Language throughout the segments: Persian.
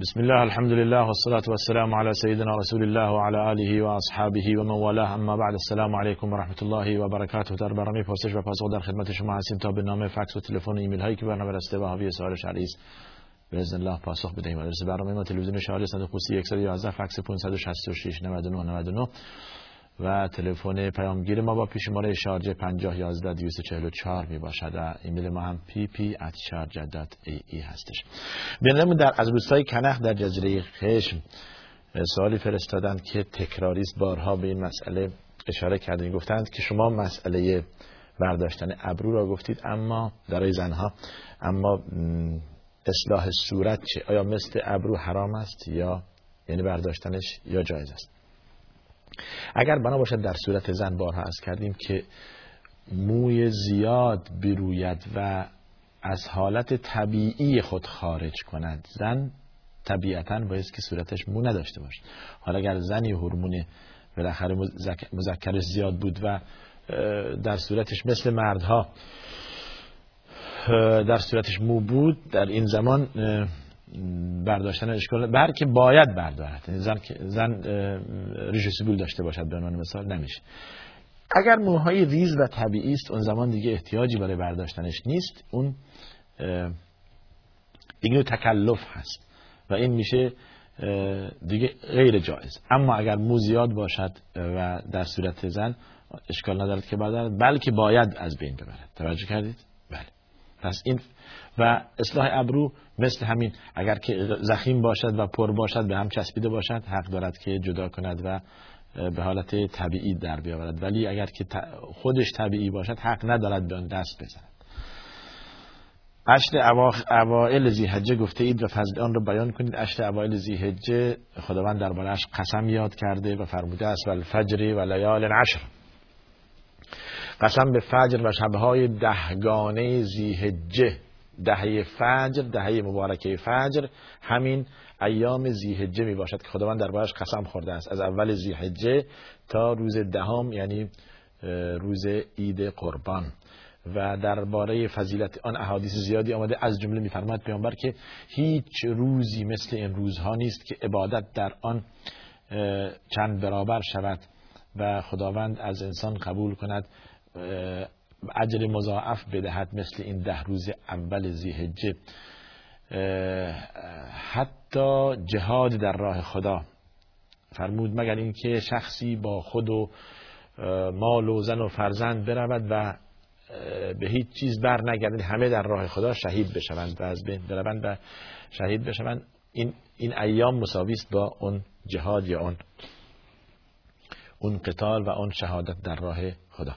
بسم الله الحمد لله والصلاة والسلام على سيدنا رسول الله وعلى آله و اصحابه و من والاه اما بعد السلام علیکم و رحمت الله و برکاته در برنامه پرسش و پاسخ در خدمت شما هستیم تا به نام فکس و تلفن ایمیل هایی که برنامه رسته و حاوی سوال شرعی است باذن الله پاسخ بدهیم آدرس برنامه ما تلویزیون شهر صندوق پستی 111 فکس 566 99 99 و تلفن پیامگیر ما با پیشماره شارجه 50 11 244 می باشد. و ایمیل ما هم pp@sharjah.ae هستش. بنظرمون در از روستای کنخ در جزیره خشم سوالی فرستادند که تکراری است بارها به این مسئله اشاره کردین گفتند که شما مسئله برداشتن ابرو را گفتید اما برای زنها اما اصلاح صورت چه؟ آیا مثل ابرو حرام است یا یعنی برداشتنش یا جایز است؟ اگر بنا باشد در صورت زن بارها از کردیم که موی زیاد بروید و از حالت طبیعی خود خارج کند زن طبیعتا باید که صورتش مو نداشته باشه حالا اگر زنی هورمون بالاخره مذکرش زیاد بود و در صورتش مثل مردها در صورتش مو بود در این زمان برداشتن اشکال بر که باید بردارد زن زن ریش سیبول داشته باشد به عنوان مثال نمیشه. اگر موهای ریز و طبیعی است اون زمان دیگه احتیاجی برای برداشتنش نیست. اون دیگه تکلف هست و این میشه دیگه غیر جایز. اما اگر مو زیاد باشد و در صورت زن اشکال ندارد که بردارد بلکه باید از بین ببرد. توجه کردید؟ پس این و اصلاح ابرو مثل همین اگر که زخیم باشد و پر باشد به هم چسبیده باشد حق دارد که جدا کند و به حالت طبیعی در بیاورد. ولی اگر که خودش طبیعی باشد حق ندارد به آن دست بزند. عشر اوائل زیحجه گفته اید و فضل آن رو بیان کنید. عشر اوائل زیحجه خداوند دربارش قسم یاد کرده و فرموده است و الفجر و لیال عشر قسم به فجر و شبهای دهگانه زیحجه دهه فجر دهه مبارکه فجر. همین ایام زیحجه می باشد که خداوند دربارش قسم خورده است. از اول زیحجه تا روز دهم یعنی روز عید قربان. و درباره فضیلت آن احادیث زیادی آمده. از جمله میفرماید پیامبر که هیچ روزی مثل این روزها نیست که عبادت در آن چند برابر شود و خداوند از انسان قبول کند. اجر مضاعف بدهد مثل این ده روز اول زیهجه حتی جهاد در راه خدا. فرمود مگر اینکه شخصی با خود و مال و زن و فرزند برود و به هیچ چیز بر نگردند همه در راه خدا شهید بشوند و از بین بروند و شهید بشوند. این این ایام مساوی با اون جهاد یا اون اون قتال و اون شهادت در راه خدا.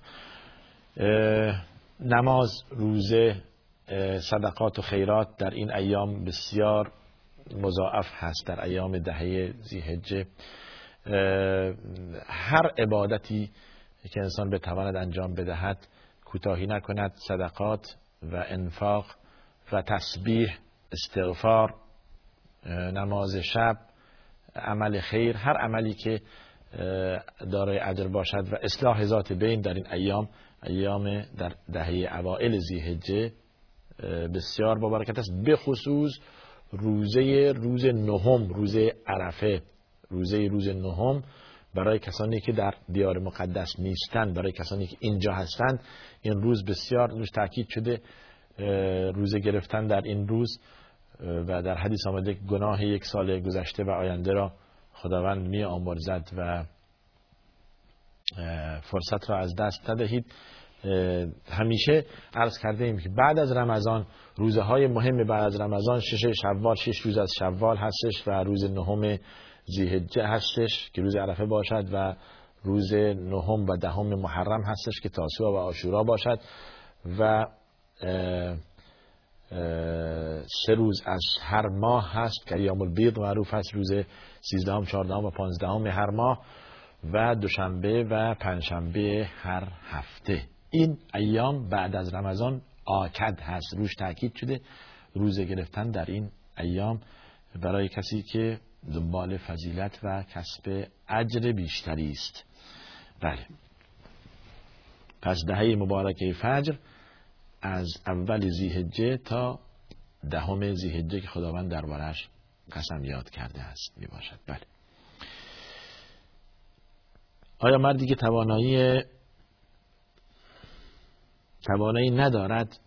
نماز روزه صدقات و خیرات در این ایام بسیار مضاعف هست در ایام دهه زیهجه هر عبادتی که انسان بتواند انجام بدهد کوتاهی نکند صدقات و انفاق و تسبیح استغفار نماز شب عمل خیر هر عملی که دارای اجر باشد و اصلاح ذات بین در این ایام ایام در دهه اوائل زیهجه بسیار با برکت است به خصوص روزه روز نهم روز عرفه. روزه روز نهم برای کسانی که در دیار مقدس نیستند برای کسانی که اینجا هستند. این روز بسیار روز تاکید شده روزه گرفتن در این روز و در حدیث آمده گناه یک سال گذشته و آینده را خداوند می آمرزد و فرصت را از دست ندهید. همیشه عرض کرده ایم که بعد از رمضان روزه های مهم بعد از رمضان شش شوال شش روز از شوال هستش و روز نهم زیهجه هستش که روز عرفه باشد و روز نهم و دهم محرم هستش که تاسوع و آشورا باشد و سه روز از هر ماه هست. که یوم البیض معروف هست روز 13 14 و 15 هر ماه. و دوشنبه و پنجشنبه هر هفته. این ایام بعد از رمضان آکد هست روش تاکید شده. روزه گرفتن در این ایام برای کسی که دنبال فضیلت و کسب اجر بیشتری است. بله. پس دهه مبارکه فجر از اول زیهجه تا دهم زیهجه که خداوند دربارش قسم یاد کرده است می باشد بله. آیا مردی که توانایی توانایی ندارد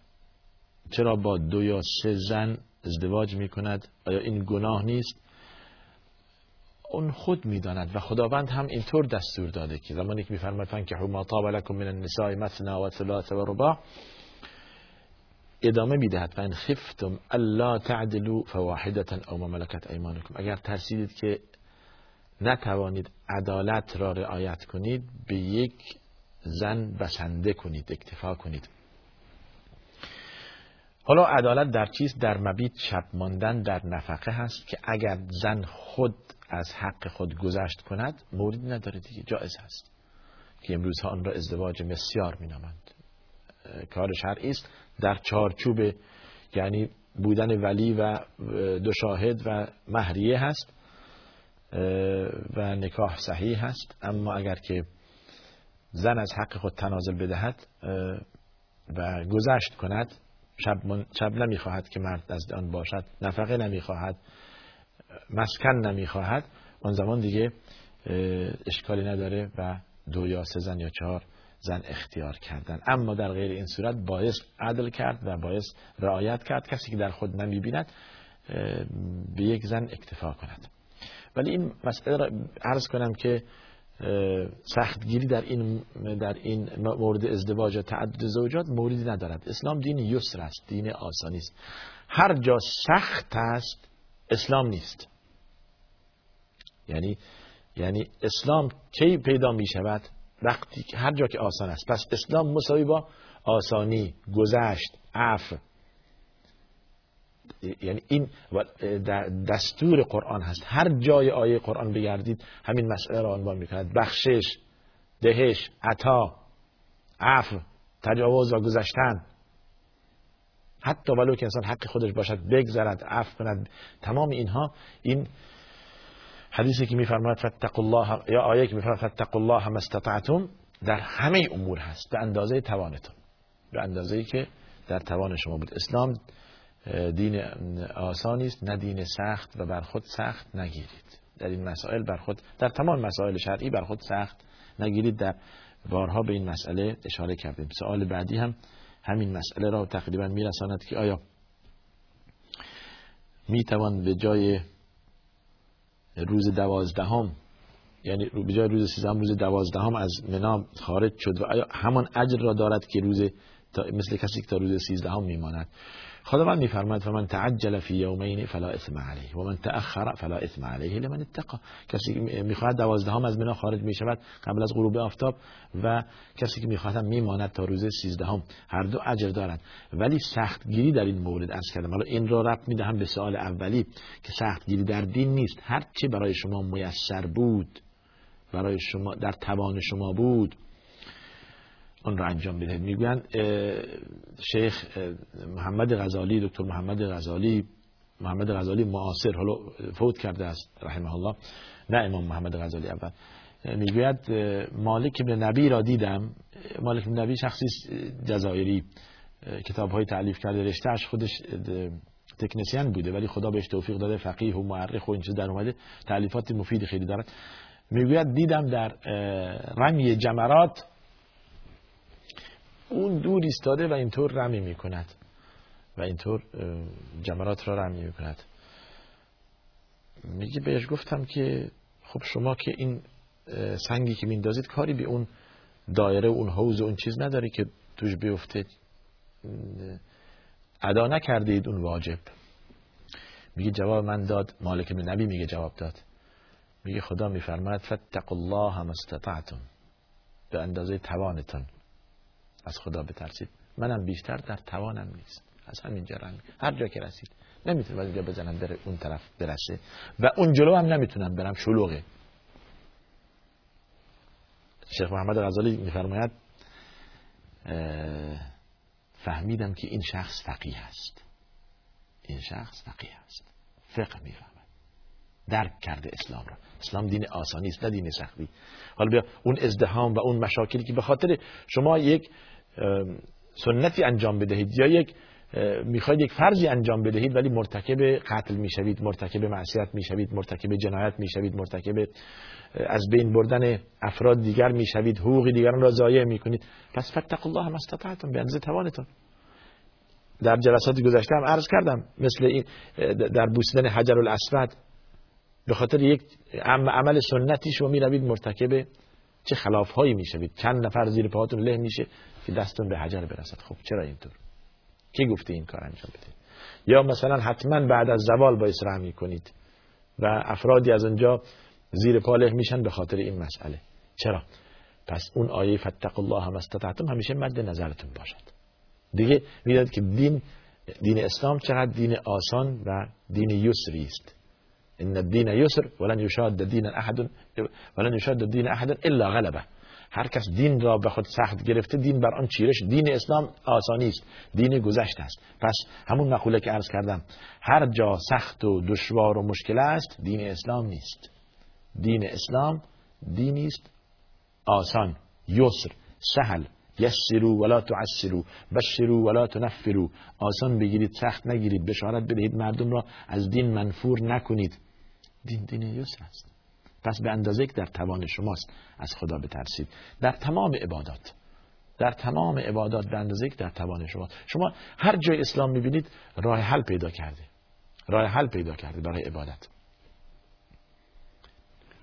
چرا با دو یا سه زن ازدواج می کند آیا این گناه نیست؟ اون خود می‌داند و خداوند هم اینطور دستور داده که زمانی که میفرماید که ما طاب لكم من النساء مثنا و ثلاث و رباع ادامه می‌دهد و خفتم الا تعدلوا فواحدة او ما ملكت ایمانکم. اگر ترسیدید که نتوانید عدالت را رعایت کنید به یک زن بسنده کنید اکتفا کنید. حالا عدالت در چیست؟ در مبیت شب ماندن در نفقه هست که اگر زن خود از حق خود گذشت کند موردی نداره دیگه جایز هست که امروزها آن را ازدواج مسیار نامند کار شرعی است در چارچوب یعنی بودن ولی و دو شاهد و مهریه هست. و نکاح صحیح هست. اما اگر که زن از حق خود تنازل بدهد و گذشت کند شب, شب نمی‌خواهد که مرد از آن باشد نفقه نمی‌خواهد مسکن نمی‌خواهد آن زمان دیگه اشکالی نداره و دو یا سه زن یا چهار زن اختیار کردن. اما در غیر این صورت باعث عدل کرد و باعث رعایت کرد. کسی که در خود نمی‌بیند به یک زن اکتفا کند. ولی این مسئله را عرض کنم که سختگیری در این در این مورد ازدواج و تعدد زوجات موردی ندارد. اسلام دین یسر است دین آسانی است. هر جا سخت است اسلام نیست. یعنی یعنی اسلام کی پیدا می شود؟ وقتی هر جا که آسان است. پس اسلام مساوی با آسانی گذشت عفو یعنی این دستور قرآن هست. هر جای آیه قرآن بگردید همین مسئله را عنوان می‌کند. بخشش دهش عطا عفو تجاوز و گذشتن. حتی ولو که انسان حق خودش باشد بگذرد عفو کند. تمام اینها این حدیثی که میفرماید فتقوا الله یا آیه که میفرماید فتقوا الله ما استطعتم در همه امور هست. به اندازه توانتون. به اندازه که در توان شما بود. اسلام دین آسانی است نه دین سخت و بر خود سخت نگیرید. در این مسائل بر خود در تمام مسائل شرعی بر خود سخت نگیرید. در بارها به این مسئله اشاره کردیم. سوال بعدی هم همین مسئله را تقریبا میرساند که آیا می‌توان به جای روز دوازدهم یعنی به جای روز سیزدهم روز دوازدهم از منام خارج شد و آیا همان اجر را دارد که روز مثل کسی که تا روز سیزدهم میماند؟ خداوند میفرماید فمن تعجل فی یومین فلا اثم علیه و من تأخر فلا اثم علیه لمن اتقى کسی می‌خواهد دوازدهم از بنا خارج می شود قبل از غروب آفتاب و کسی که می‌خواهد میماند تا روز سیزدهم هر دو اجر دارند. ولی سختگیری در این مورد از کردم. حالا این را ربط می‌دهم به سوال اولی که سختگیری در دین نیست. هر چی برای شما میسر بود برای شما در توان شما بود اون را انجام بدهید می‌گویند شیخ محمد غزالی دکتر محمد غزالی محمد غزالی معاصر حالا فوت کرده است رحمه الله. نه امام محمد غزالی اول. می‌گوید مالک ابن نبی را دیدم. مالک ابن نبی شخصی جزایری. کتاب های تعلیف کرده رشتهش خودش تکنسیان بوده ولی خدا بهش توفیق داده فقیه و معرخ و این در اومده. تعلیفات مفید خیلی دارد. می‌گوید دیدم در رمی جمرات اون دور ایستاده و اینطور رمی می کند و اینطور جمرات را رمی می کند میگه بهش گفتم که خب شما که این سنگی که میندازید کاری به اون دایره اون حوز و اون چیز نداری که توش بیفته. ادا نکردید اون واجب. میگه جواب من داد مالک بن نبی میگه جواب داد. میگه خدا میفرماید فتق الله ما استطعتم. به اندازه توانتون از خدا بترسید. منم بیشتر در توانم نیست. از همینجا رنگ. هر جا که رسید. نمی‌تونم از اینجا بزنم بره اون طرف برسه. و اون جلو هم نمی‌تونم برم شلوغه. شیخ محمد غزالی میفرماید فهمیدم که این شخص فقیه است. این شخص فقیه است. فقه می‌فهمد. درک کرده اسلام را. اسلام دین آسانی است نه دین سختی. حالا بیا اون ازدهام و اون مشاکلی که به خاطر شما یک سنتی انجام بدهید. یا یک می‌خواید یک فرضی انجام بدهید ولی مرتکب قتل می‌شوید مرتکب معصیت می‌شوید مرتکب جنایت می‌شوید مرتکب از بین بردن افراد دیگر می‌شوید حقوق دیگران را ضایع می‌کنید. پس فتق الله ما استطعتم به اندازه توانتون. در جلسات گذشته هم عرض کردم مثل این در بوسیدن حجر الاسود به خاطر یک عمل سنتی شما می‌روید مرتکب چه خلاف هایی می‌شوید. چند نفر زیر پاهاتون له میشه. که دستون به حجر برسد. خب چرا اینطور؟ کی گفته این کار انجام بده؟ یا مثلا حتما بعد از زوال با رحمی کنید و افرادی از اونجا زیر پا له میشن به خاطر این مسئله. چرا؟ پس اون آیه فتق الله هم استطعتم همیشه مد نظرتون باشد. دیگه می‌داد که دین دین اسلام چقدر دین آسان و دین یسری است. ان الدین یسر ولن یشاد دین احد ولن یشاد دین احد الا غلبه. هر کس دین را به خود سخت گرفته دین بر آن چیرش دین اسلام آسانی است دین گذشته است. پس همون مقوله که عرض کردم هر جا سخت و دشوار و مشکل است دین اسلام نیست. دین اسلام دینی است. آسان یسر سهل یسرو ولا تعسرو بشرو ولا تنفرو. آسان بگیرید سخت نگیرید بشارت بدهید مردم را از دین منفور نکنید. دین دین یسر است. پس به اندازه که در توان شماست از خدا بترسید. در تمام عبادات در تمام عبادات به اندازه که در توان شماست. شما هر جای اسلام می‌بینید راه حل پیدا کرده. راه حل پیدا کرده برای عبادت.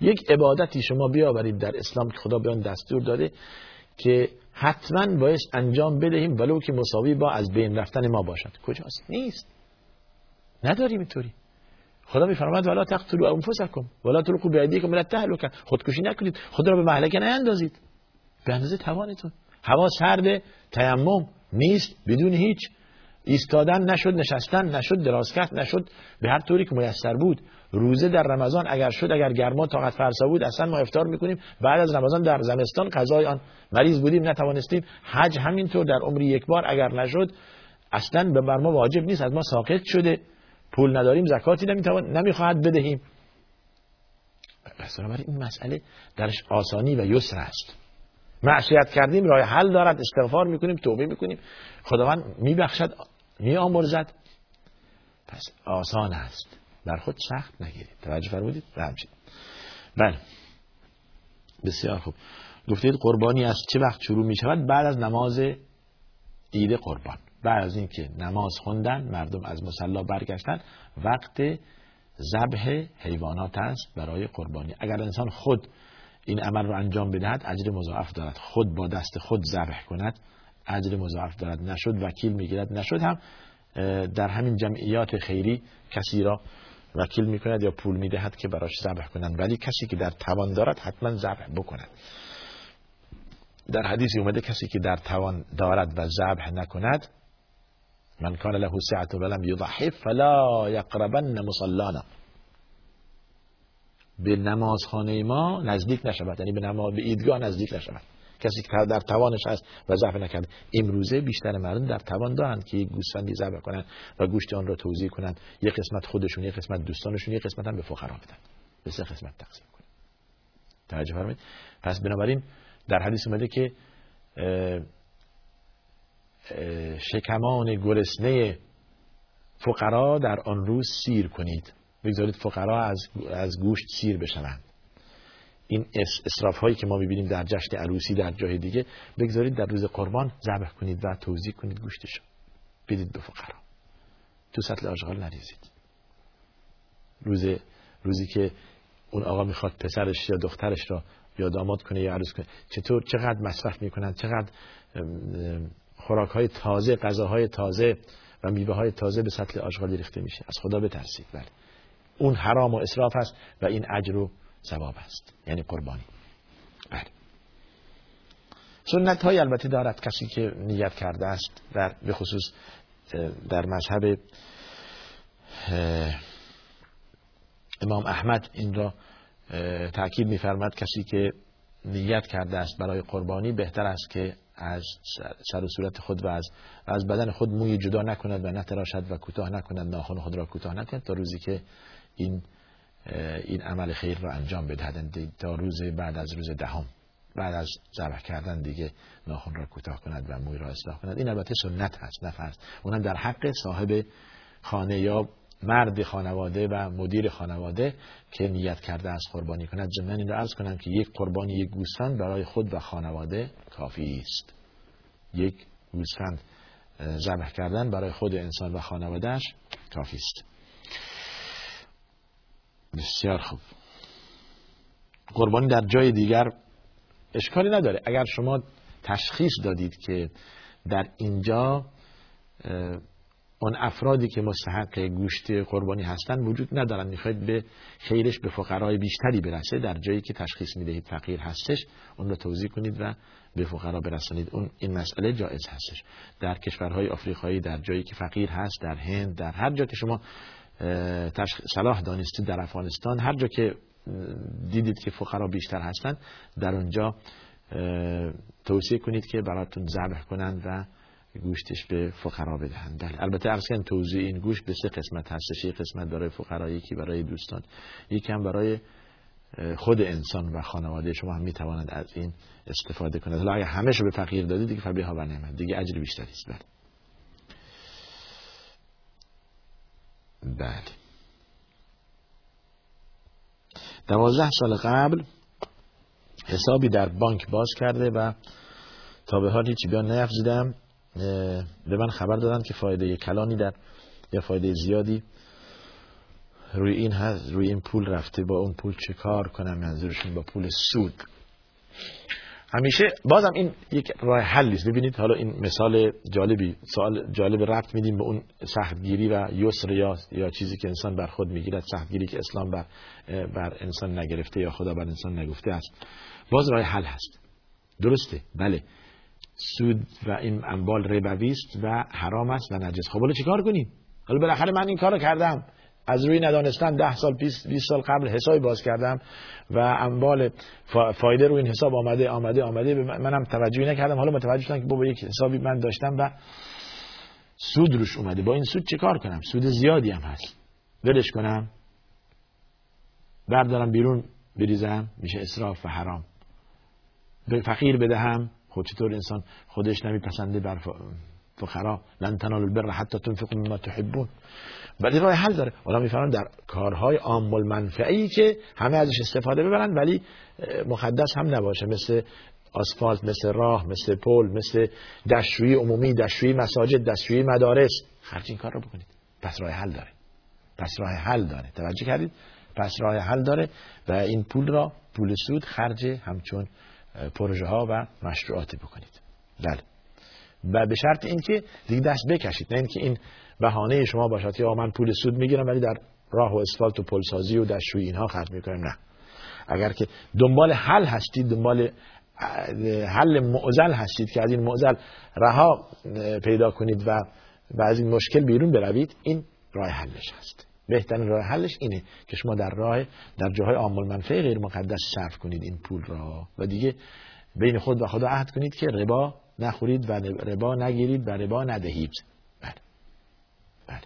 یک عبادتی شما بیاورید در اسلام که خدا به آن دستور داده که حتما باید انجام بدهیم ولو که مساوی با از بین رفتن ما باشد. کجاست؟ نیست. نداریم اینطوری. خدا میفرماید ولا تقتلوا انفسکم ولا تلقوا بایدیکم الى التهلكه خودکشی نکنید خود را به مهلکه نیندازید. به اندازه توانتون. هوا سرد تیمم نیست بدون هیچ. ایستادن نشد نشستن نشد درازکت نشد. به هر طوری که میسر بود. روزه در رمضان اگر شد اگر گرما طاقت فرسا بود اصلا ما افطار می‌کنیم. بعد از رمضان در زمستان قضای آن مریض بودیم نتوانستیم. حج همینطور در عمری یک بار اگر نشد اصلا به بر ما واجب نیست. از ما ساقط شده. پول نداریم زکاتی نمی‌توان نمی‌خواهد بدهیم. پس این مسئله درش آسانی و یسر است. معصیت کردیم راه حل دارد استغفار می‌کنیم توبه می‌کنیم. خداوند میبخشد میآمرزد. پس آسان است. بر خود سخت نگیرید. توجه فرمودید؟ همچین بله. بسیار خوب. گفتید قربانی از چه وقت شروع می شود بعد از نماز عید قربان. بعد از اینکه نماز خوندن مردم از مصلا برگشتن وقت ذبح حیوانات است برای قربانی. اگر انسان خود این عمل رو انجام بدهد اجر مضاعف دارد. خود با دست خود ذبح کند اجر مضاعف دارد. نشد وکیل می‌گیرد. نشد هم در همین جمعیات خیری کسی را وکیل می‌کند یا پول می‌دهد که براش ذبح کنند. ولی کسی که در توان دارد حتما ذبح بکند. در حدیثی اومده کسی که در توان دارد و ذبح نکند من کان له سعت ولم یضحی فلا یقربن مصلانا. به نمازخانه ما نزدیک نشود یعنی به نماز به ایدگاه نزدیک نشود. کسی که در توانش هست و ضعف نکرده امروزه بیشتر مردم در توان دارند که یک گوسفندی ذبح کنند و گوشت آن را توزیع کنند. یک قسمت خودشون یک قسمت دوستانشون یک قسمت هم به فقرا بدن به سه قسمت تقسیم کنند توجه فرمایید. پس بنابراین در حدیث اومده که شکمان گرسنه فقرا در آن روز سیر کنید. بگذارید فقرا از, از گوشت سیر بشوند. این اصراف هایی که ما می‌بینیم در جشن عروسی در جای دیگه بگذارید در روز قربان ذبح کنید و توزیع کنید گوشتشو. بدید به فقرا. تو سطل آشغال نریزید. روز روزی که اون آقا می‌خواد پسرش یا دخترش را یا داماد کنه یا عروس کنه. چطور؟ چقدر مصرف می‌کنن چقدر خوراک های تازه غذاهای تازه و میوه های تازه به سطل آشغالی ریخته میشه. از خدا بترسید. بله. اون حرام و اسراف است و این اجر و ثواب است. یعنی قربانی. بله. سنت های البته دارد کسی که نیت کرده است در به خصوص در مذهب امام احمد این را تاکید میفرماد کسی که نیت کرده است برای قربانی بهتر است که از سر و صورت خود و از, از بدن خود موی جدا نکند و نتراشد و کوتاه نکند ناخن خود را کوتاه نکند تا روزی که این این عمل خیر را انجام بدهد تا روز بعد از روز دهم بعد از ذبح کردن دیگه ناخن را کوتاه کند و موی را اصلاح کند. این البته سنت هست نه فرض اونم در حق صاحب خانه یا مرد خانواده و مدیر خانواده که نیت کرده از قربانی کند. ضمن این را عرض کنم که یک قربانی یک گوسفند برای خود و خانواده کافی است یک گوسفند ذبح کردن برای خود انسان و خانوادهش کافی است. بسیار خوب. قربانی در جای دیگر اشکالی نداره. اگر شما تشخیص دادید که در اینجا اون افرادی که مستحق گوشت قربانی هستند وجود ندارن. می‌خواید به خیرش به فقرای بیشتری برسه در جایی که تشخیص می‌دهید فقیر هستش اون رو توضیح کنید و به فقرا برسانید. اون این مسئله جایز هستش. در کشورهای آفریقایی در جایی که فقیر هست در هند در هر جا که شما صلاح دانستید در افغانستان هر جا که دیدید که فقرا بیشتر هستند در اونجا توصیه کنید که براتون ذبح کنند و گوشتش به فقرا بدهند. البته ارز کن توضیح این گوشت به سه قسمت هستش یک قسمت برای فقرا یکی برای دوستان یکی برای خود انسان و خانواده. شما هم می‌تواند از این استفاده کنند حالا اگر همه به فقیر دادید دیگه فبیها و نعمت دیگه اجر بیشتری است. بله. بله. دوازده سال قبل حسابی در بانک باز کرده و تا به حال هیچی بیان نیفزیدم به من خبر دادن که فایده کلانی در یا فایده زیادی روی این هست روی این پول رفته. با اون پول چه کار کنم؟ منظورشون با پول سود. همیشه بازم این یک راه حلی است ببینید حالا این مثال جالبی سوال جالب رفت میدیم به اون سختگیری و یسر یا یا چیزی که انسان بر خود می‌گیرد. سختگیری که اسلام بر بر انسان نگرفته یا خدا بر انسان نگفته است. باز راه حل هست. درسته. بله. سود و این اموال ربوی است و حرام است و نجس. خب حالا چیکار کنیم؟ حالا بالاخره من این کارو کردم. از روی ندانستن ده سال 20 سال قبل حسابی باز کردم و اموال فایده روی این حساب آمده آمده آمده. منم توجهی نکردم. حالا متوجه شدم که بابا یک حسابی من داشتم و سود روش اومده. با این سود چه کار کنم؟ سود زیادی هم هست. ولش کنم. بردارم بیرون بریزم. میشه اسراف و حرام. به فقیر بدهم. خود چطور انسان خودش نمیپسنده بر فقرا؟ لن تنالوا البر حتی تنفقوا مما تحبون. ولی راه حل داره. اونا می‌فهمن در کارهای عام المنفعی که همه ازش استفاده ببرن ولی مقدس هم نباشه. مثل آسفالت مثل راه مثل پل مثل دشوی عمومی دشوی مساجد دشوی مدارس. خرج این کار رو بکنید. پس راه حل داره. پس راه حل داره. توجه کردید؟ پس راه حل داره و این پول را پول سود خرج همچون پروژه ها و مشروعات بکنید. بله. و به شرط اینکه دیگه دست بکشید. نه اینکه این بهانه شما باشد که من پول سود می‌گیرم ولی در راه و اسفالت و پلسازی و دستشویی اینها خرج می‌کنم نه. اگر که دنبال حل هستید دنبال حل معزل هستید که از این معزل رها پیدا کنید و و از این مشکل بیرون بروید این راه حلش هست. بهترین راه حلش اینه که شما در راه در جاهای عام المنفعه غیر مقدس صرف کنید این پول را. و دیگه بین خود و خدا عهد کنید که ربا نخورید و ربا نگیرید و ربا ندهید. بله. بله.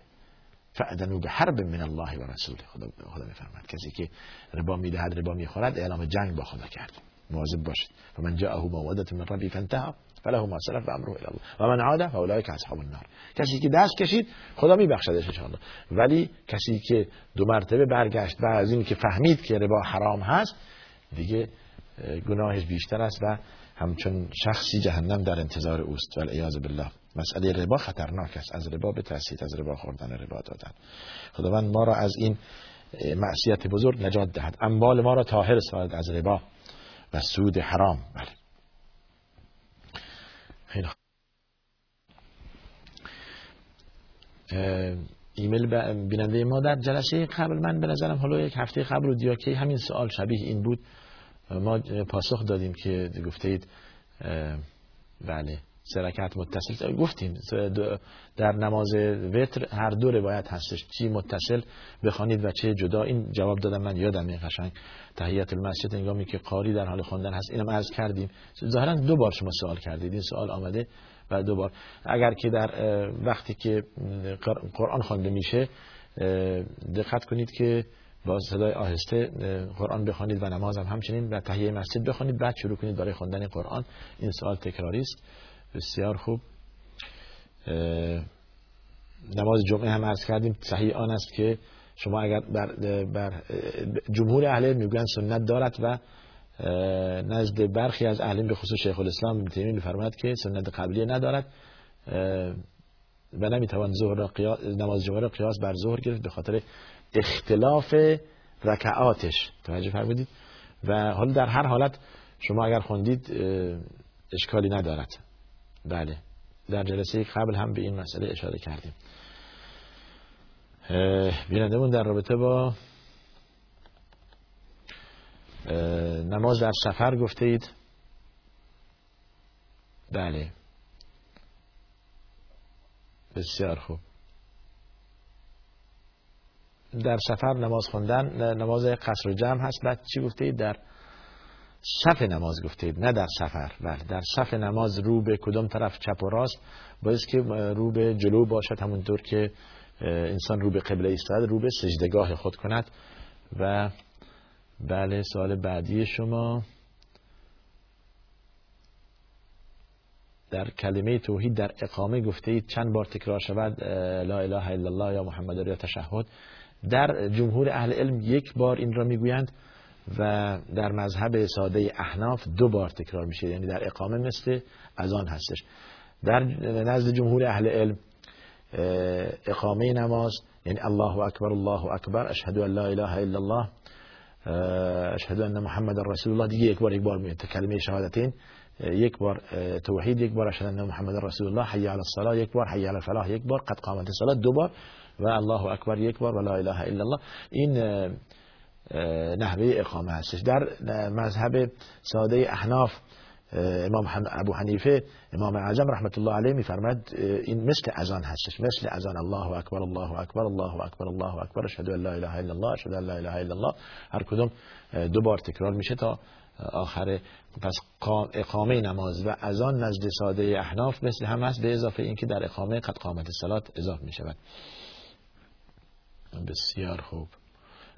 فعدنو به حرب من الله و رسول خدا خدا میفرماد کسی که ربا می‌دهد ربا می‌خورد اعلام جنگ با خدا کرد. مواظب باشید. و من جاءه موعظه من ربی فانتهى فله ما سلف و امره الى الله. و من عاد فاولئک اصحاب النار. کسی که دست کشید خدا میبخشدش ان ولی کسی که دو مرتبه برگشت و از این که فهمید که ربا حرام هست دیگه گناهش بیشتر است و همچون شخصی جهنم در انتظار اوست. والعیاذ بالله. مسئله ربا خطرناک است. از ربا بترسید از ربا خوردن ربا دادن. خداوند ما را از این معصیت بزرگ نجات دهد. اموال ما را طاهر سازد از ربا. و سود حرام. بله. ایمیل بیننده ما در جلسه قبل من به نظرم حالا یک هفته قبل و دیاکی همین سوال شبیه این بود. ما پاسخ دادیم که گفتید بله. سرکت متصل. گفتیم در نماز وتر هر دو روایت هستش. چی متصل بخوانید و چه جدا. این جواب دادم من. یادم این قشنگ تحیت المسجد انگامی که قاری در حال خواندن هست. اینم عرض کردیم. ظاهرا دو بار شما سوال کردید. این سوال آمده و دو بار. اگر که در وقتی که قرآن خوانده میشه دقت کنید که با صدای آهسته قرآن بخوانید و نماز هم همچنین و تهیه مسجد بخوانید. بعد شروع کنید برای خواندن قرآن. این سوال تکراری است بسیار خوب. نماز جمعه هم عرض کردیم. صحیح آن است که شما اگر بر, بر جمهور اهل میگن سنت دارد و نزد برخی از اهلین به خصوص شیخ الاسلام ابن میفرماید که سنت قبلیه ندارد. و نمی‌توان ظهر نماز جمعه را قیاس بر ظهر گرفت به خاطر اختلاف رکعاتش. توجه فرمودید؟ و حالا در هر حالت شما اگر خوندید اشکالی ندارد. بله. در جلسه قبل هم به این مسئله اشاره کردیم. بینندمون در رابطه با نماز در سفر گفته اید. بله. بسیار خوب. در سفر نماز خوندن نماز قصر و جمع هست. بعد چی گفته اید؟ در صف نماز گفته اید نه در سفر بله در صف نماز رو به کدام طرف چپ و راست؟ باید که رو به جلو باشد همونطور که انسان رو به قبله ایستاد رو به سجدگاه خود کند. و بله سوال بعدی شما. در کلمه توحید در اقامه گفته اید چند بار تکرار شود لا اله الا الله یا محمد یا تشهد. در جمهور اهل علم یک بار این را می‌گویند. و در مذهب ساده احناف دو بار تکرار میشه یعنی در اقامه مثل از آن هستش. در نزد جمهور اهل علم اقامه نماز یعنی الله اکبر الله اکبر اشهد ان لا اله الا الله اشهد ان محمد رسول الله دیگه یک بار یک بار میاد کلمه شهادتین یک بار توحید یک بار اشهد ان محمد رسول الله حی علی الصلاه یک بار حی علی الفلاح یک بار قد قامت الصلاه دو بار و الله اکبر یک بار و لا اله الا الله. این نحوه اقامه هستش در مذهب ساده احناف امام ابو حنیفه امام اعظم رحمت الله علیه میفرماد این مثل اذان هستش. مثل اذان الله اکبر الله اکبر الله اکبر الله اکبر اشهد ان لا اله الا الله اشهد ان لا اله الا الله. هر کدوم دو بار تکرار میشه تا آخر. پس اقامه نماز و اذان نزد ساده احناف مثل هم هست به اضافه اینکه در اقامه قد قامت صلات اضافه می شود بسیار خوب.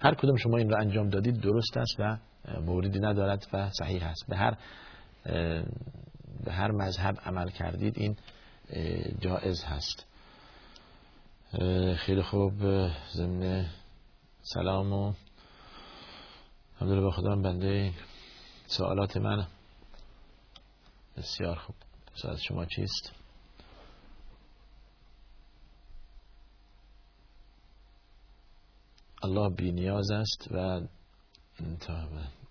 هر کدوم شما این را انجام دادید درست است و موردی ندارد و صحیح است. به هر به هر مذهب عمل کردید این جائز هست. خیلی خوب ضمن سلام و با خدا بنده سوالات من بسیار خوب. سوال شما چیست؟ الله بی نیاز است و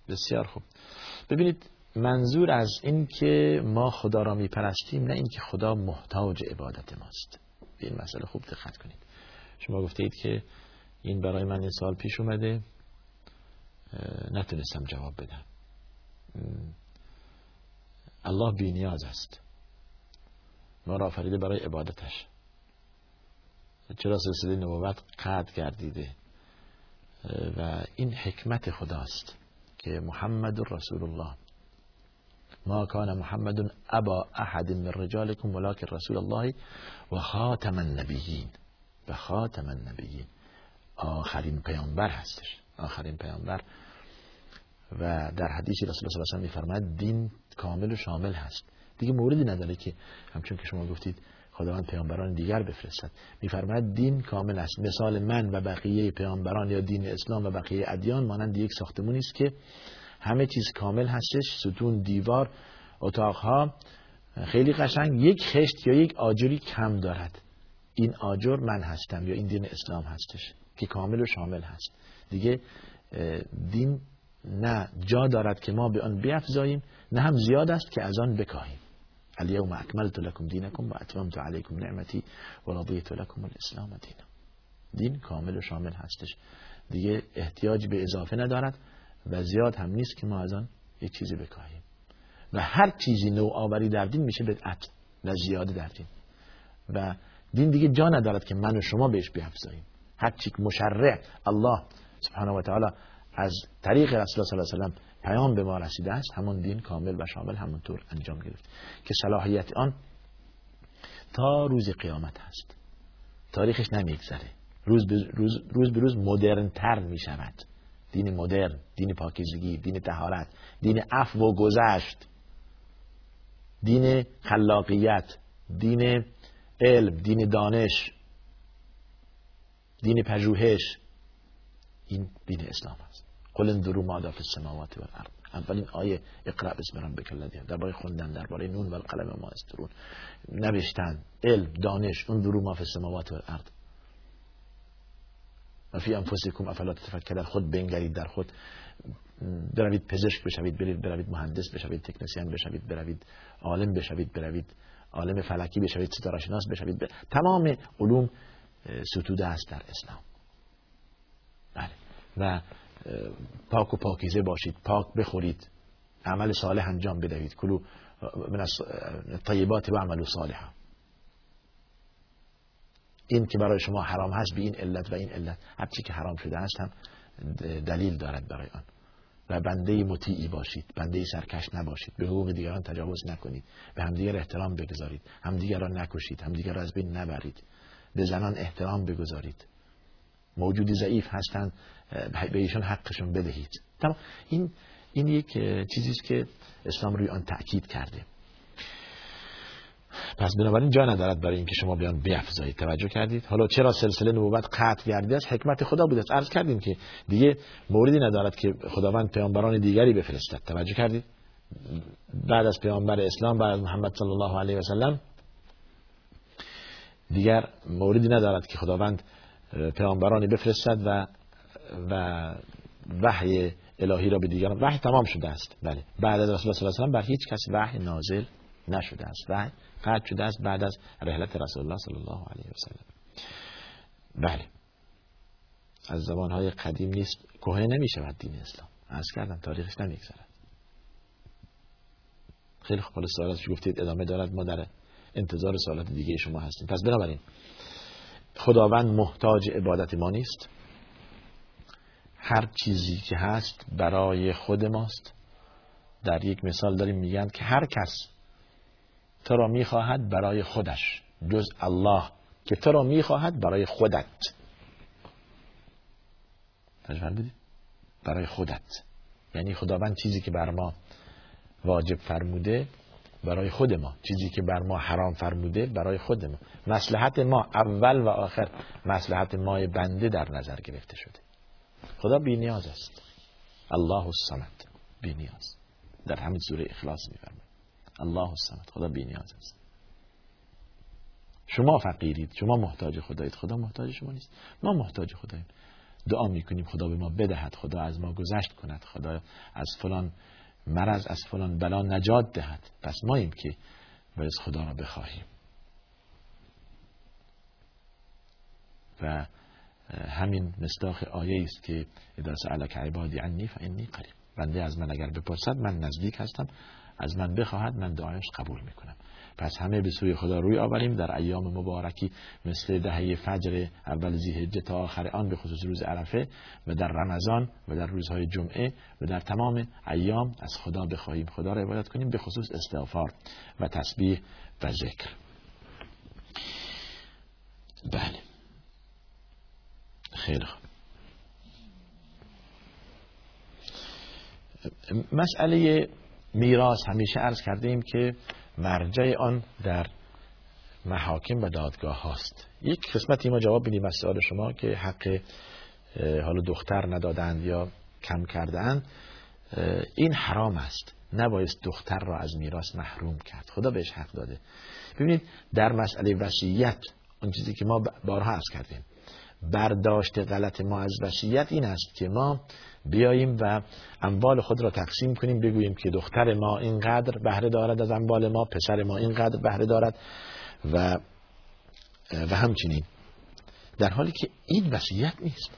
بسیار خوب. ببینید منظور از این که ما خدا را میپرستیم نه اینکه خدا محتاج عبادت ماست. به این مسئله خوب دقت کنید. شما گفته اید که این برای من این سال پیش اومده. نتونستم جواب بدم. الله بی نیاز است. ما را آفریده برای عبادتش. چرا سلسله نبوت قطع گردیده و این حکمت خداست که محمد رسول الله ما کان محمد ابا احد من رجالكم ولكن رسول الله و خاتم النبیین. و خاتم النبیین. آخرین پیامبر هستش. آخرین پیامبر. و در حدیثی رسول الله صلی الله علیه و آله دین کامل و شامل هست. دیگه موردی نداره که همچون که شما گفتید خداوند پیامبران دیگر بفرستد. میفرماید دین کامل است. مثال من و بقیه پیامبران یا دین اسلام و بقیه ادیان مانند یک ساختمانی است که همه چیز کامل هستش. ستون دیوار اتاقها. خیلی قشنگ. یک خشت یا یک آجری کم دارد. این آجر من هستم یا این دین اسلام هستش که کامل و شامل هست. دیگه دین نه جا دارد که ما به آن بیافزاییم نه هم زیاد است که از آن بکاهیم. الیوم اکملت لکم دینکم و اتممت علیکم نعمتی و رضیت لکم الاسلام دینا دین کامل و شامل هستش. دیگه احتیاج به اضافه ندارد و زیاد هم نیست که ما از آن یک چیزی بکاهیم. و هر چیزی نوع آوری در دین میشه بدعت و زیاده در دین. و دین دیگه جا ندارد که من و شما بهش بیافزاییم. هر چی مشرع الله سبحانه و تعالی از طریق رسول الله صلی الله علیه و پیام به ما رسیده است. همون دین کامل و شامل همونطور انجام گرفت. که صلاحیت آن تا روز قیامت هست تاریخش نمیگذره. روز به روز, روز, به روز مدرن تر می شود دین مدرن دین پاکیزگی دین تهارت دین عفو و گذشت دین خلاقیت دین علم دین دانش دین پژوهش. این دین اسلام است. قل درو مادا فی السماوات والارض. اولین آیه اقرا بسم ربک الذی درباره خوندن درباره نون و القلم ما استرون نوشتن علم دانش اون درو ما فی السماوات والارض. و فی انفسکم افلا تفکرون خود بنگرید در خود بروید پزشک بشوید برید بروید مهندس بشوید تکنسین بشوید بروید عالم بشوید بروید عالم فلکی بشوید ستاره شناس بشوید. ب... تمام علوم ستوده است در اسلام. بله. و پاک و پاکیزه باشید پاک بخورید عمل صالح انجام بدهید. کلو من طیبات و عمل صالحه این که برای شما حرام هست به این علت و این علت. هرچی که حرام شده است هم دلیل دارد برای آن. و بنده مطیعی باشید بنده سرکش نباشید. به حقوق دیگران تجاوز نکنید. به همدیگر احترام بگذارید. همدیگر را نکشید همدیگر را از بین نبرید. به زنان احترام بگذارید. موجودی ضعیف هستند به ایشان حقشون بدهید. تمام. این این یک چیزی که اسلام روی آن تاکید کرده. پس بنابراین جا ندارد برای اینکه شما بیان بیافزایید. توجه کردید. حالا چرا سلسله نبوت قطع گردیده است؟ حکمت خدا بوده است. عرض کردیم که دیگه موردی ندارد که خداوند پیامبران دیگری بفرستد. توجه کردید؟ بعد از پیامبر اسلام بعد از محمد صلی الله علیه و سلم دیگر موردی ندارد که خداوند پیامبرانی بفرستد و و وحی الهی را به دیگران وحی تمام شده است. بله. بعد از رسول الله صلی الله علیه و بر هیچ کسی وحی نازل نشده است. وحی قطع شده است بعد از رحلت رسول الله صلی الله علیه و سلم. بله. از زبانهای قدیم نیست. کوه نمی شود دین اسلام. از کردم تاریخش نمیگذرد. خیلی خوب. سوالات گفتید؟ ادامه دارد. ما در انتظار سوالات دیگه شما هستیم. پس بنابراین خداوند محتاج عبادت ما نیست. هر چیزی که هست برای خود ماست. در یک مثال داریم میگن که هر کس تو را می‌خواهد برای خودش جز الله که تو را می‌خواهد برای خودت. بدید. برای خودت. یعنی خداوند چیزی که بر ما واجب فرموده برای خود ما. چیزی که بر ما حرام فرموده برای خود ما. مسلحت ما اول و آخر مسلحت ما بنده در نظر گرفته شده. خدا بی نیاز است. الله الصمد بی نیاز در همین سوره اخلاص میفرماید. الله الصمد خدا بی نیاز است. شما فقیرید شما محتاج خدایید. خدا محتاج شما نیست. ما محتاج خداییم. دعا می‌کنیم خدا به ما بدهد خدا از ما گذشت کند. خدا از فلان مرض از فلان بلا نجات دهد. پس ماییم که باید خدا را بخواهیم. و همین مصداق آیه است که اذا سألك عبادی عنی فانی قریب. بنده از من اگر بپرسد من نزدیک هستم. از من بخواهد من دعایش قبول می‌کنم. پس همه به سوی خدا روی آوریم. در ایام مبارکی مثل دهه فجر اول زیهجه تا آخر آن به خصوص روز عرفه و در رمضان و در روزهای جمعه و در تمام ایام از خدا بخواهیم خدا را عبادت کنیم به خصوص استغفار و تسبیح و ذکر. بله. خیلی خوب. مسئله میراث همیشه عرض کردیم که مرجع آن در محاکم و دادگاه هاست. یک قسمتی ما جواب بدیم از سوال شما که حق حالا دختر ندادند یا کم کردن این حرام است. نبایست دختر را از میراث محروم کرد. خدا بهش حق داده. ببینید در مسئله وصیت اون چیزی که ما بارها عرض کردیم. برداشت غلط ما از وصیت این است که ما بیاییم و اموال خود را تقسیم کنیم بگوییم که دختر ما اینقدر بهره دارد از اموال ما پسر ما اینقدر بهره دارد و و همچنین. در حالی که این وصیت نیست.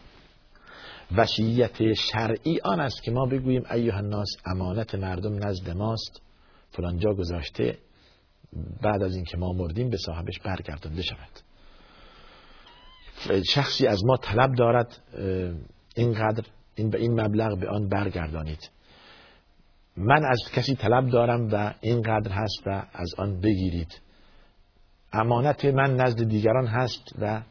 وصیت شرعی آن است که ما بگوییم ایها الناس امانت مردم نزد ماست. فلان جا گذاشته بعد از اینکه ما مردیم به صاحبش برگردانده شود. شخصی از ما طلب دارد اینقدر این به این مبلغ به آن برگردانید. من از کسی طلب دارم و اینقدر هست و از آن بگیرید. امانت من نزد دیگران هست و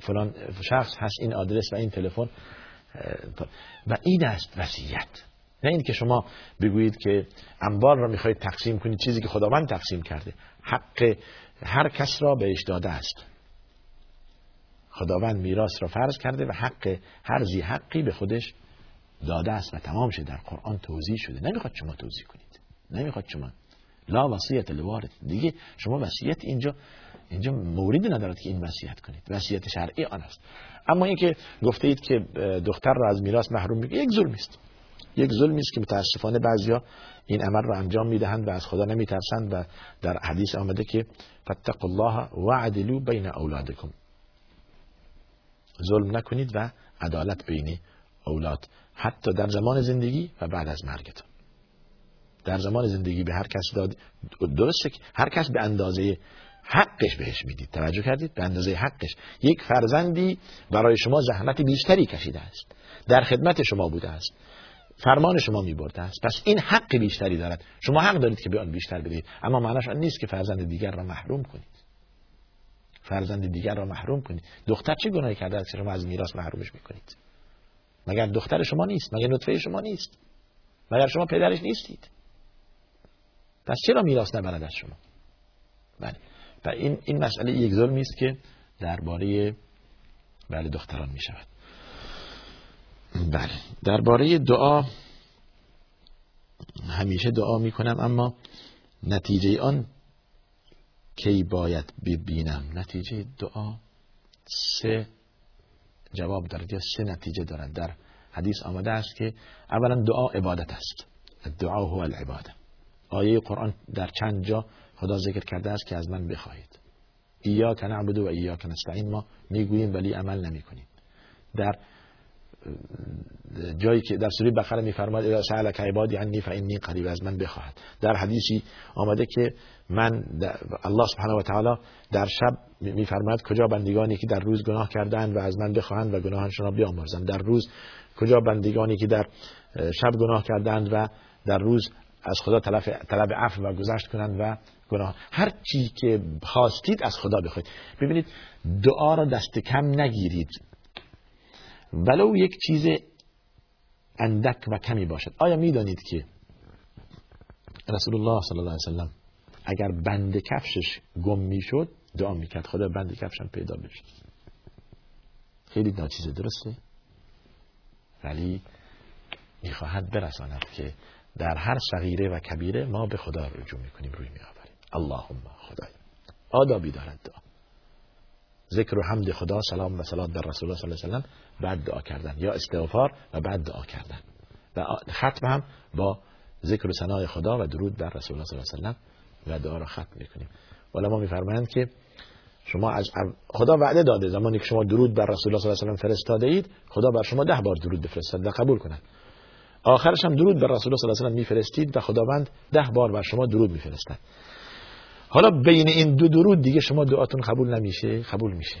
فلان شخص هست این آدرس و این تلفن و این است وصیت. نه این که شما بگویید که انبار را می‌خواهید تقسیم کنید چیزی که خداوند تقسیم کرده. حق هر کس را بهش داده است. خداوند میراث را فرض کرده و حق هر زی حقی به خودش داده است و تمام شده در قرآن توضیح شده. نمی‌خواد شما توضیح کنید. نمی‌خواد شما. لا وصیت لوارد. دیگه شما وصیت اینجا اینجا موردی ندارد که این وصیت کنید. وصیت شرعی آن است. اما اینکه گفته اید که دختر را از میراث محروم می‌کنید یک ظلم است. یک ظلمی است که متاسفانه بعضیا این عمل را انجام می‌دهند و از خدا نمیترسند و در حدیث آمده که فاتقوا الله وعدلوا بین اولادکم. ظلم نکنید و عدالت بین اولاد حتی در زمان زندگی و بعد از مرگتون در زمان زندگی به هر کس داد درسته که هر کس به اندازه حقش بهش می‌دید. توجه کردید؟ به اندازه حقش. یک فرزندی برای شما زحمت بیشتری کشیده است. در خدمت شما بوده است. فرمان شما می برده است. پس این حق بیشتری دارد. شما حق دارید که به آن بیشتر بدهید. اما معناش آن نیست که فرزند دیگر را محروم کنید. فرزند دیگر را محروم کنید. دختر چه گناهی کرده است شما از میراث محرومش می‌کنید؟ مگر دختر شما نیست؟ مگر نطفه شما نیست؟ مگر شما پدرش نیستید؟ پس چرا میراث نبرد از شما؟ بله. و این این مسئله یک ظلمی است که درباره بله دختران می شود بله. درباره دعا همیشه دعا می کنم اما نتیجه آن کی باید ببینم؟ نتیجه دعا سه جواب دارد یا سه نتیجه دارد در حدیث آمده است که اولا دعا عبادت است. دعا هو العباده. آیه قرآن در چند جا خدا ذکر کرده است که از من بخواهید. ایاک نعبد و ایاک نستعین. ما می‌گوییم ولی عمل نمی‌کنیم. در جایی که در سوره بقره میفرماد اذا سالک عبادی عنی فانی قریب از من بخواهد. در حدیثی آمده که من الله سبحانه و تعالی در شب میفرماید کجا بندگانی که در روز گناه کردند و از من بخواهند و گناهانشان را بیامرزم در روز کجا بندگانی که در شب گناه کردند و در روز از خدا طلب عفو و گذشت کنند و گناه. هر چی که خواستید از خدا بخواید. ببینید دعا را دست کم نگیرید. ولو یک چیز اندک و کمی باشد. آیا می‌دانید که رسول الله صلی الله علیه وسلم اگر بند کفشش گم می‌شد دعا می‌کرد؟ خدا بند کفشم پیدا بشه خیلی ناچیزه درسته؟ ولی می‌خواهد برساند که در هر صغیره و کبیره ما به خدا رجوع می‌کنیم روی میآوریم. اللهم خدای. آدابی دارد دعا. ذکر و حمد خدا سلام و سلام در رسول الله صلی الله علیه و بعد دعا کردن. یا استغفار و بعد دعا کردن. و ختم هم با ذکر و ثنای خدا و درود بر رسول الله صلی الله علیه و و دعا را ختم می‌کنیم. علما میفرمایند که شما از خدا وعده داده. زمانی که شما درود بر رسول الله صلی الله علیه و فرستاده اید خدا بر شما ده بار درود بفرستد و قبول کند. آخرش هم درود بر رسول الله صلی الله علیه و میفرستید و خداوند ده بار بر شما درود میفرستد. حالا بین این دو درود دیگه شما دعاتون قبول نمیشه؟ قبول میشه.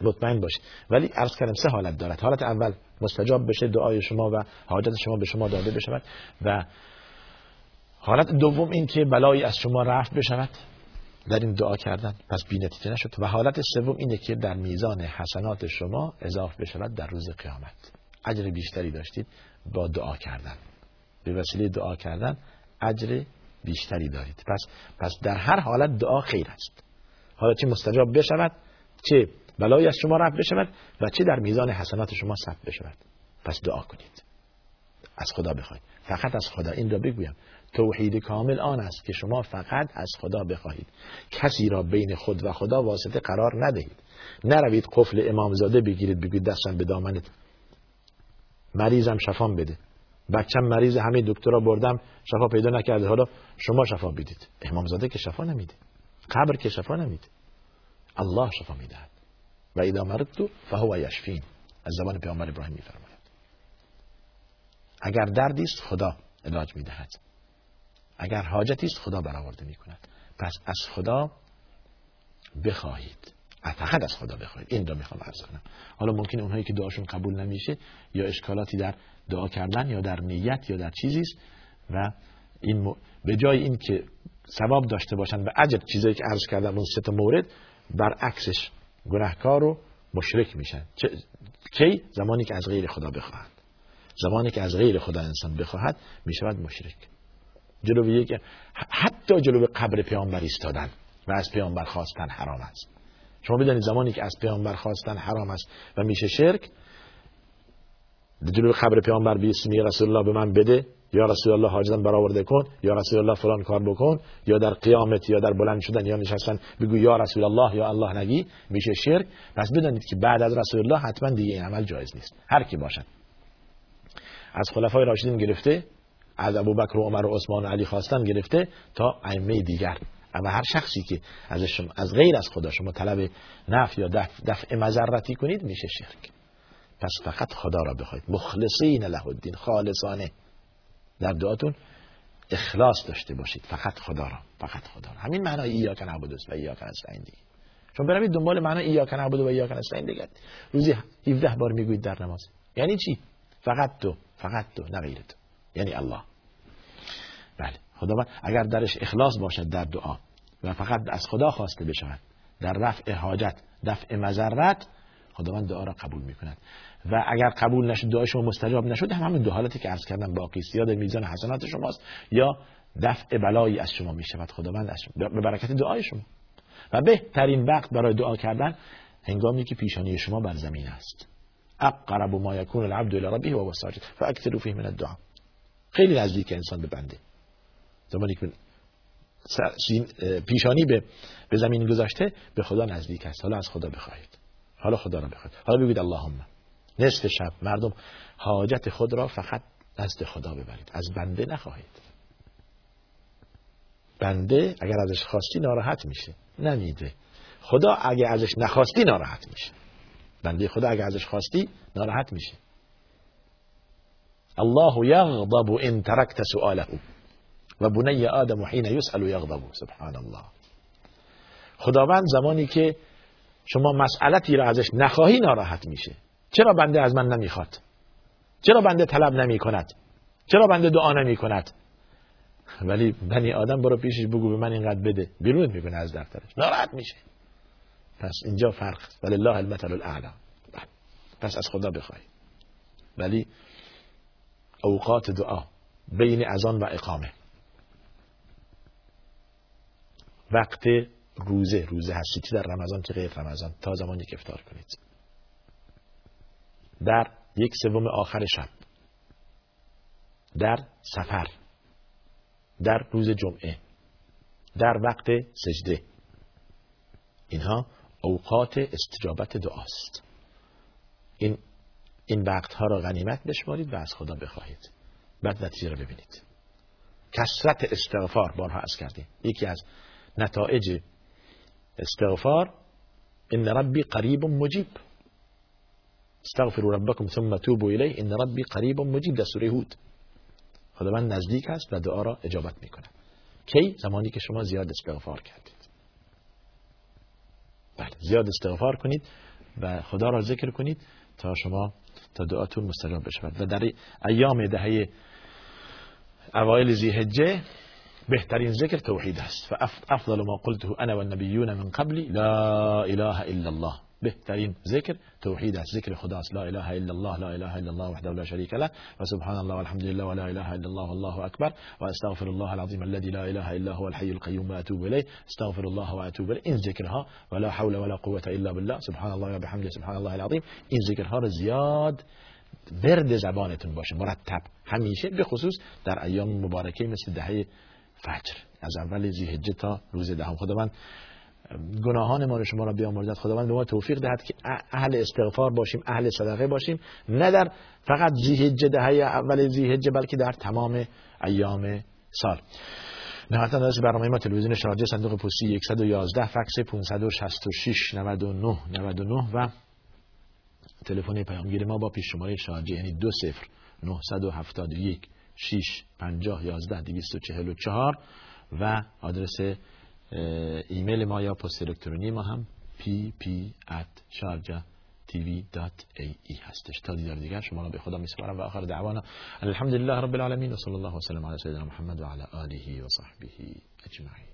مطمئن باشید. ولی عرض کردم سه حالت دارد. حالت اول مستجاب بشه دعای شما و حاجت شما به شما داده بشود. و حالت دوم این که بلایی از شما رفت بشود. در این دعا کردن. پس بی نتیجه نشد. و حالت سوم اینه که در میزان حسنات شما اضافه بشود در روز قیامت. اجر بیشتری داشتید با دعا کردن. به وسیله دعا کردن اجر بیشتری دارید. پس پس در هر حالت دعا خیر است. حالا چه مستجاب بشود چه بلایی از شما رفت بشود و چه در میزان حسنات شما ثبت بشود. پس دعا کنید. از خدا بخواید. فقط از خدا. این را بگویم. توحید کامل آن است که شما فقط از خدا بخواهید. کسی را بین خود و خدا واسطه قرار ندهید. نروید قفل امامزاده بگیرید بگوید دستم به دامنت. مریضم شفام بده. بچم مریض همه دکترا بردم شفا پیدا نکرده. حالا شما شفا بدید امامزاده که شفا نمیده. قبر که شفا نمیده. الله شفا می‌دهد. و اذا مرضت فهو یشفین. از زبان پیامبر ابراهیم میفرماید. اگر دردی است خدا علاج می‌دهد. اگر حاجتی است خدا برآورده می‌کند. پس از خدا بخواهید. فقط از خدا بخواهید این را می‌خوام عرض کنم. حالا ممکن اونهایی که دعاشون قبول نمیشه یا اشکالاتی در دعا کردن یا در نیت یا در چیزی است و این به جای این که ثواب داشته باشن و اجر چیزایی که عرض کردم اون سه مورد برعکسش گناهکار و مشرک میشن. کی؟ زمانی که از غیر خدا بخواهد. زمانی که از غیر خدا انسان بخواهد می‌شود مشرک. جلوی یک حتی جلوی قبر پیامبر ایستادن و از پیامبر خواستن حرام است. شما بدانید زمانی که از پیامبر خواستن حرام است و میشه شرک جلوی قبر پیامبر بیسمی رسول الله به من بده یا رسول الله حاجتم برآورده کن یا رسول الله فلان کار بکن یا در قیامت یا در بلند شدن یا نشستن بگو یا رسول الله یا الله نگی میشه شرک. پس بدانید که بعد از رسول الله حتما دیگه این عمل جایز نیست. هر کی باشد. از خلفای راشدین گرفته از ابوبکر و عمر و عثمان و علی خواستن گرفته تا ائمه دیگر. اما هر شخصی که از شما از غیر از خدا شما طلب نفع یا دفع, دفع مزرتی کنید میشه شرک. پس فقط خدا را بخواید. مخلصین له الدین خالصانه. در دعاتون اخلاص داشته باشید. فقط خدا را فقط خدا را. همین معنای ایاک نعبد و ایاک نستعین دیگه. چون بروید دنبال معنای ایاک نعبد و ایاک نستعین دیگه. روزی 17 بار می‌گویید در نماز. یعنی چی؟ فقط تو فقط تو نه غیر تو یعنی الله. بله. خداوند اگر درش اخلاص باشد در دعا و فقط از خدا خواسته بشود. در رفع حاجت دفع مذرت خداوند دعا را قبول می‌کند. و اگر قبول نشد دعای شما مستجاب نشد هم همین دو حالتی که عرض کردم باقی است. یا در میزان حسنات شماست یا دفع بلایی از شما می‌شود. خداوند از شما به برکت دعای شما. و بهترین وقت برای دعا کردن هنگامی که پیشانی شما بر زمین است. اقرب ما یکون العبد الى ربه و ساجد. فاکثروا فیه من الدعاء. خیلی نزدیک انسان به بنده. زمانی که پیشانی به به زمین گذاشته به خدا نزدیک است. حالا از خدا بخواهید. حالا خدا را بخواهید. حالا بگید اللهم. نصف شب مردم حاجت خود را فقط نزد خدا ببرید. از بنده نخواهید. بنده اگر ازش خواستی ناراحت میشه. نمیده. خدا اگر ازش نخواستی ناراحت میشه. بنده خدا اگر ازش خواستی ناراحت میشه. الله یغضب ان ترکت سؤاله. و بنی آدم حین یسأل یغضب. سبحان الله خداوند زمانی که شما مسئلتی را ازش نخواهی ناراحت میشه چرا بنده از من نمی‌خواد؟ چرا بنده طلب نمی کند چرا بنده دعا نمی کند ولی بنی آدم برو پیشش بگو به من اینقدر بده. بیرون می‌کنه از دفترش. ناراحت میشه. پس اینجا فرق. ولی الله المثل الاعلا پس از خدا بخوای. ولی اوقات دعا بین اذان و اقامه. وقت روزه روزه هستی در رمضان که غیر رمضان. تا زمانی که افتار کنید. در یک سوم آخر شب. در سفر. در روز جمعه. در وقت سجده. اینها اوقات استجابت دعاست. این این وقتها را غنیمت بشمارید و از خدا بخواهید. بعد نتیجه را ببینید. کسرت استغفار بارها از کردیم. یکی از نتایج استغفار ان ربی قریب مجیب استغفروا ربکم ثم توبوا الیه ان ربی قریب مجیب در سوره هود. خداوند نزدیک است و دعا را اجابت می‌کنه کی؟ زمانی که شما زیاد استغفار کردید. بله زیاد استغفار کنید و خدا را ذکر کنید تا شما تا دعاتون مستجاب بشود. و در ایام دهه اوایل ذی‌حجه بهترین ذکر توحید است و أفضل ما قلته أنا والنبیون من قبلی لا إله إلا الله. بهترین ذکر توحید است ذکر خداست لا إله إلا الله لا إله إلا الله وحده لا شريك له. و سبحان الله والحمد لله ولا إله إلا الله والله أكبر. وأستغفر الله العظيم الذي لا إله إلا هو الحي القيوم وأتوب إليه. أستغفر الله وأتوب إليه. این ذکرها ولا حول ولا قوة إلا بالله. سبحان الله وبحمده سبحان الله العظيم. این ذکرها رو زیاد ورد زبانتون باشه مرتب. همیشه به خصوص در ایام مبارکه مثل دهه فجر. از اول ذی‌حجه تا روز دهم. خداوند گناهان ما رو شما را بیامرزد. خداوند به ما توفیق دهد که اهل استغفار باشیم اهل صدقه باشیم. نه در فقط ذی‌حجه دهه اول ذی‌حجه بلکه در تمام ایام سال. نهایتا از برنامه ما تلویزیون شارجه صندوق پستی 111 فکس 566 99 99 و تلفن پیامگیر ما با پیش شماره شارجه یعنی 20 971 6 50 11 244 و آدرس ایمیل ما یا پست الکترونی ما هم pp@sharjatv.ae هستش. تا دیدار دیگر شما را به خدا میسپارم. و آخر دعوانا الحمدلله رب العالمین و صلی الله وسلم علی سیدنا محمد و علی آله و صحبه اجمعین.